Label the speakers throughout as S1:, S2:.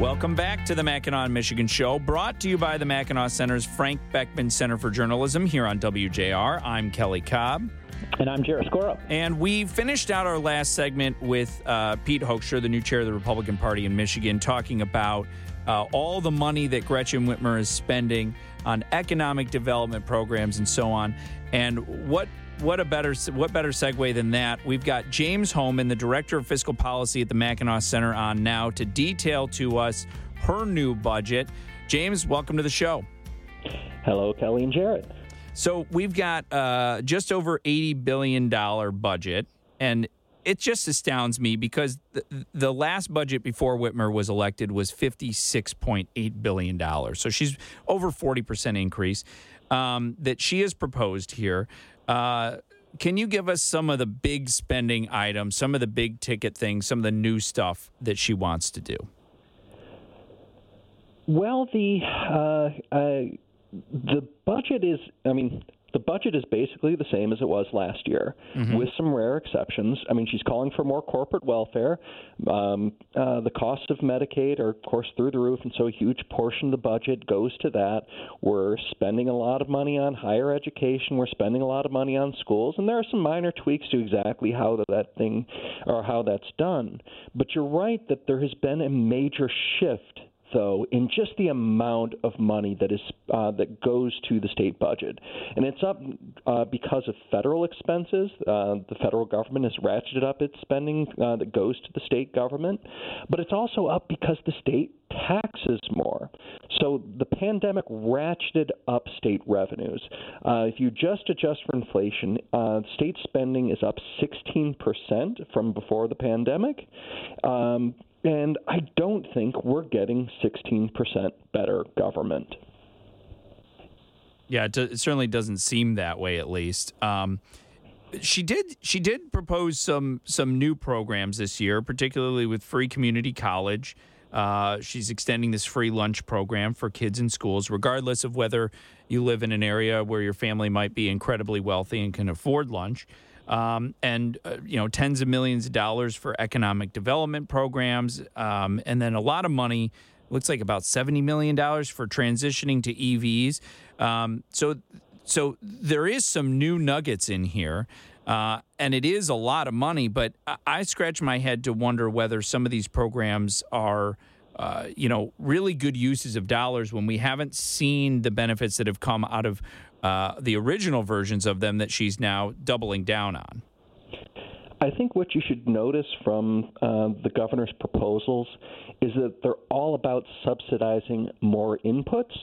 S1: Welcome back to the Mackinac Michigan Show, brought to you by the Mackinac Center's Frank Beckmann Center for Journalism here on WJR. I'm Kelly Cobb.
S2: And I'm Jarrett Skorup.
S1: And we finished out our last segment with uh, Pete Hoekstra, the new chair of the Republican Party in Michigan, talking about uh, all the money that Gretchen Whitmer is spending on economic development programs and so on. And what what a better what better segue than that? We've got James Hohman, the director of fiscal policy at the Mackinac Center, on now to detail to us her new budget. James, welcome to the show.
S2: Hello, Kelly and Jarrett.
S1: So we've got uh, just over eighty billion dollar budget, and it just astounds me because the, the last budget before Whitmer was elected was fifty six point eight billion dollars. So she's over forty percent increase um, that she has proposed here. Uh, can you give us some of the big spending items, some of the big ticket things, some of the new stuff that she wants to do?
S2: Well, the uh, uh, the budget is. I mean, the budget is basically the same as it was last year, mm-hmm. with some rare exceptions. I mean, she's calling for more corporate welfare. Um, uh, the cost of Medicaid are, of course, through the roof, and so a huge portion of the budget goes to that. We're spending a lot of money on higher education. We're spending a lot of money on schools, and there are some minor tweaks to exactly how that thing or how that's done. But you're right that there has been a major shift though, in just the amount of money that is uh, that goes to the state budget, and it's up uh, because of federal expenses. Uh, the federal government has ratcheted up its spending uh, that goes to the state government, but it's also up because the state taxes more. So the pandemic ratcheted up state revenues. Uh, if you just adjust for inflation, uh, state spending is up 16% from before the pandemic. Um, and I don't think we're getting 16% better government.
S1: Yeah, it, certainly doesn't seem that way. At least um, she did. She did propose some some new programs this year, particularly with free community college. Uh, she's extending this free lunch program for kids in schools, regardless of whether you live in an area where your family might be incredibly wealthy and can afford lunch um, and uh, you know tens of millions of dollars for economic development programs, um, and then a lot of money. Looks like about seventy million dollars for transitioning to EVs. Um, so, so there is some new nuggets in here. Uh, and it is a lot of money, but I scratch my head to wonder whether some of these programs are, uh, you know, really good uses of dollars when we haven't seen the benefits that have come out of uh, the original versions of them that she's now doubling down on?
S2: I think what you should notice from uh, the governor's proposals is that they're all about subsidizing more inputs.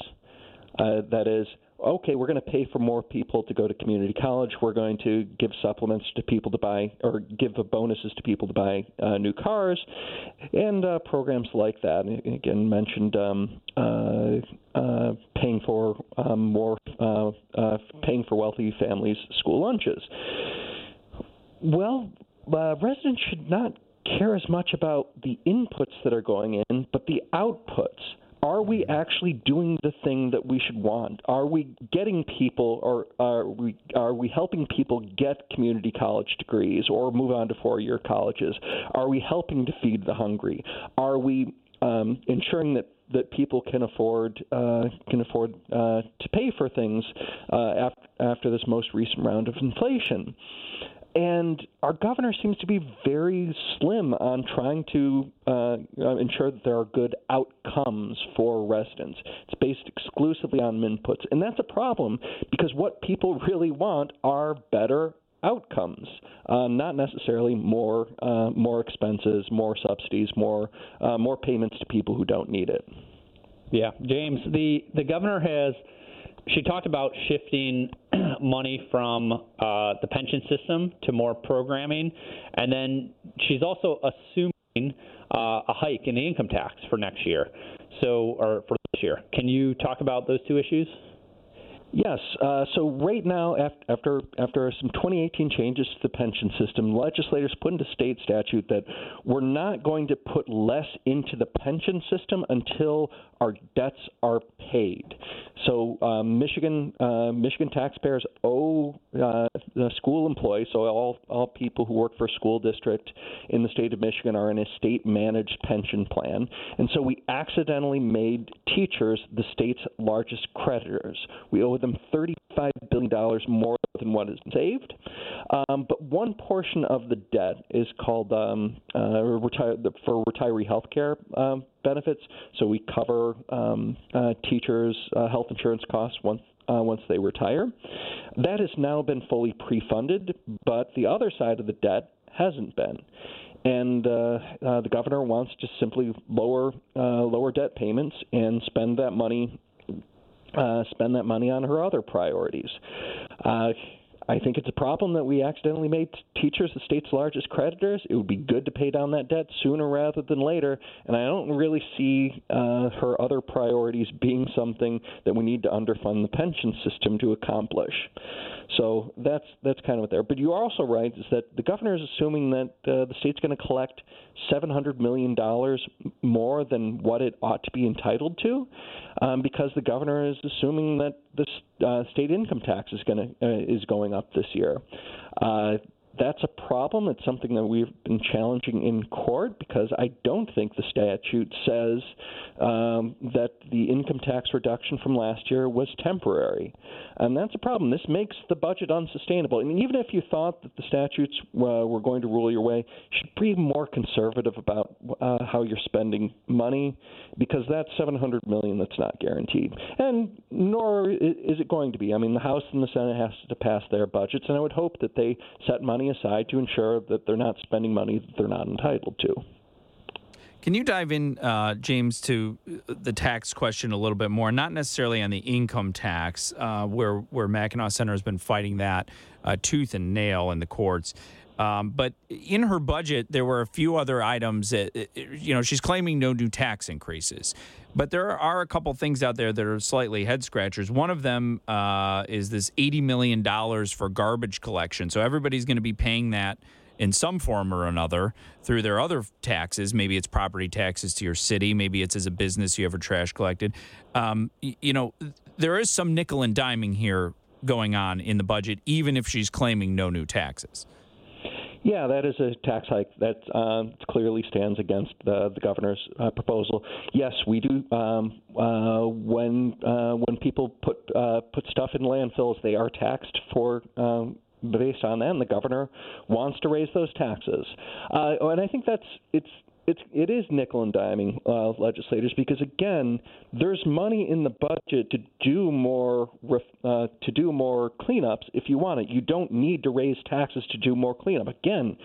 S2: Uh, that is, okay, we're going to pay for more people to go to community college. We're going to give supplements to people to buy, or give bonuses to people to buy uh, new cars, and uh, programs like that. Again, mentioned um, uh, uh paying for um, more, uh, uh, paying for wealthy families' school lunches. Well, uh, residents should not care as much about the inputs that are going in, but the outputs are we actually doing the thing that we should want? Are we getting people, or are we are we helping people get community college degrees or move on to four-year colleges? Are we helping to feed the hungry? Are we um, ensuring that that people can afford uh, can afford uh, to pay for things uh, after, after this most recent round of inflation. And our governor seems to be very slim on trying to uh, uh, ensure that there are good outcomes for residents. It's based exclusively on inputs. And that's a problem because what people really want are better outcomes, uh, not necessarily more uh, more expenses, more subsidies, more uh, more payments to people who don't need it.
S3: Yeah, James, the the governor has she talked about shifting money from uh, the pension system to more programming, and then she's also assuming uh, a hike in the income tax for next year, so or for this year. Can you talk about those two issues?
S2: Yes. Uh, so right now, after after some 2018 changes to the pension system, legislators put into state statute that we're not going to put less into the pension system until our debts are paid. So um, Michigan uh, Michigan taxpayers owe uh, the school employees, so all all people who work for a school district in the state of Michigan are in a state managed pension plan, and so we accidentally made teachers the state's largest creditors. We owe them $35 billion more than what is saved. Um, but one portion of the debt is called um, uh, retire, for retiree health care um, benefits. So we cover um, uh, teachers' uh, health insurance costs once uh, once they retire. That has now been fully pre-funded, but the other side of the debt hasn't been. And uh, uh, the governor wants to simply lower uh, lower debt payments and spend that money uh, spend that money on her other priorities. Uh, I think it's a problem that we accidentally made teachers the state's largest creditors. It would be good to pay down that debt sooner rather than later, and I don't really see uh, her other priorities being something that we need to underfund the pension system to accomplish. So that's that's kind of what there. But you are also right is that the governor is assuming that uh, the state's going to collect seven hundred million dollars more than what it ought to be entitled to, um, because the governor is assuming that the uh, state income tax is going uh, is going up this year. Uh, that's a problem. It's something that we've been challenging in court because I don't think the statute says um, that the income tax reduction from last year was temporary. And that's a problem. This makes the budget unsustainable. And even if you thought that the statutes uh, were going to rule your way, you should be more conservative about uh, how you're spending money because that's 700 million that's not guaranteed. And nor is it going to be. I mean, the House and the Senate has to pass their budgets, and I would hope that they set money money aside to ensure that they're not spending money that they're not entitled to.
S1: Can you dive in, uh, James, to the tax question a little bit more? Not necessarily on the income tax, uh, where where Mackinac Center has been fighting that uh, tooth and nail in the courts. Um, but in her budget, there were a few other items that, you know, she's claiming no new tax increases. But there are a couple things out there that are slightly head scratchers. One of them uh, is this $80 million for garbage collection. So everybody's going to be paying that in some form or another through their other taxes. Maybe it's property taxes to your city. Maybe it's as a business you your trash collected. Um, you know, there is some nickel and diming here going on in the budget, even if she's claiming no new taxes.
S2: Yeah, that is a tax hike that uh, clearly stands against the, the governor's uh, proposal. Yes, we do. Um, uh, when uh, when people put uh, put stuff in landfills, they are taxed for um, based on that, and the governor wants to raise those taxes. Uh, and I think that's it's it's it is nickel and diming uh, legislators because again, there's money in the budget to do more uh, to do more cleanups if you want it. You don't need to raise taxes to do more cleanup. Again,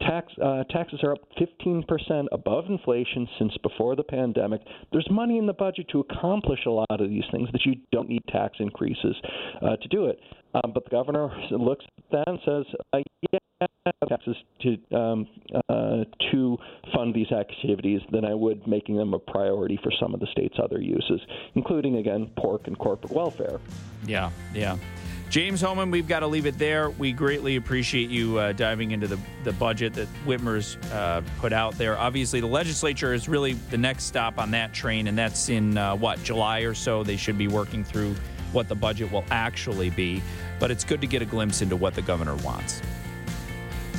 S2: tax uh, taxes are up 15% above inflation since before the pandemic. There's money in the budget to accomplish a lot of these things that you don't need tax increases uh, to do it. Um, but the governor looks at that and says, uh, "Yeah." Taxes to um, uh, to fund these activities than I would making them a priority for some of the state's other uses, including again pork and corporate welfare.
S1: Yeah, yeah. James Hohman, we've got to leave it there. We greatly appreciate you uh, diving into the, the budget that Whitmer's uh, put out there. Obviously, the legislature is really the next stop on that train, and that's in uh, what, July or so? They should be working through what the budget will actually be. But it's good to get a glimpse into what the governor wants.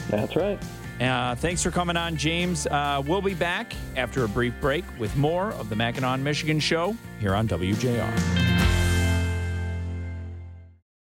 S2: That's right.
S1: Uh, thanks for coming on, James. Uh, we'll be back after a brief break with more of the Mackinac, Michigan show here on WJR.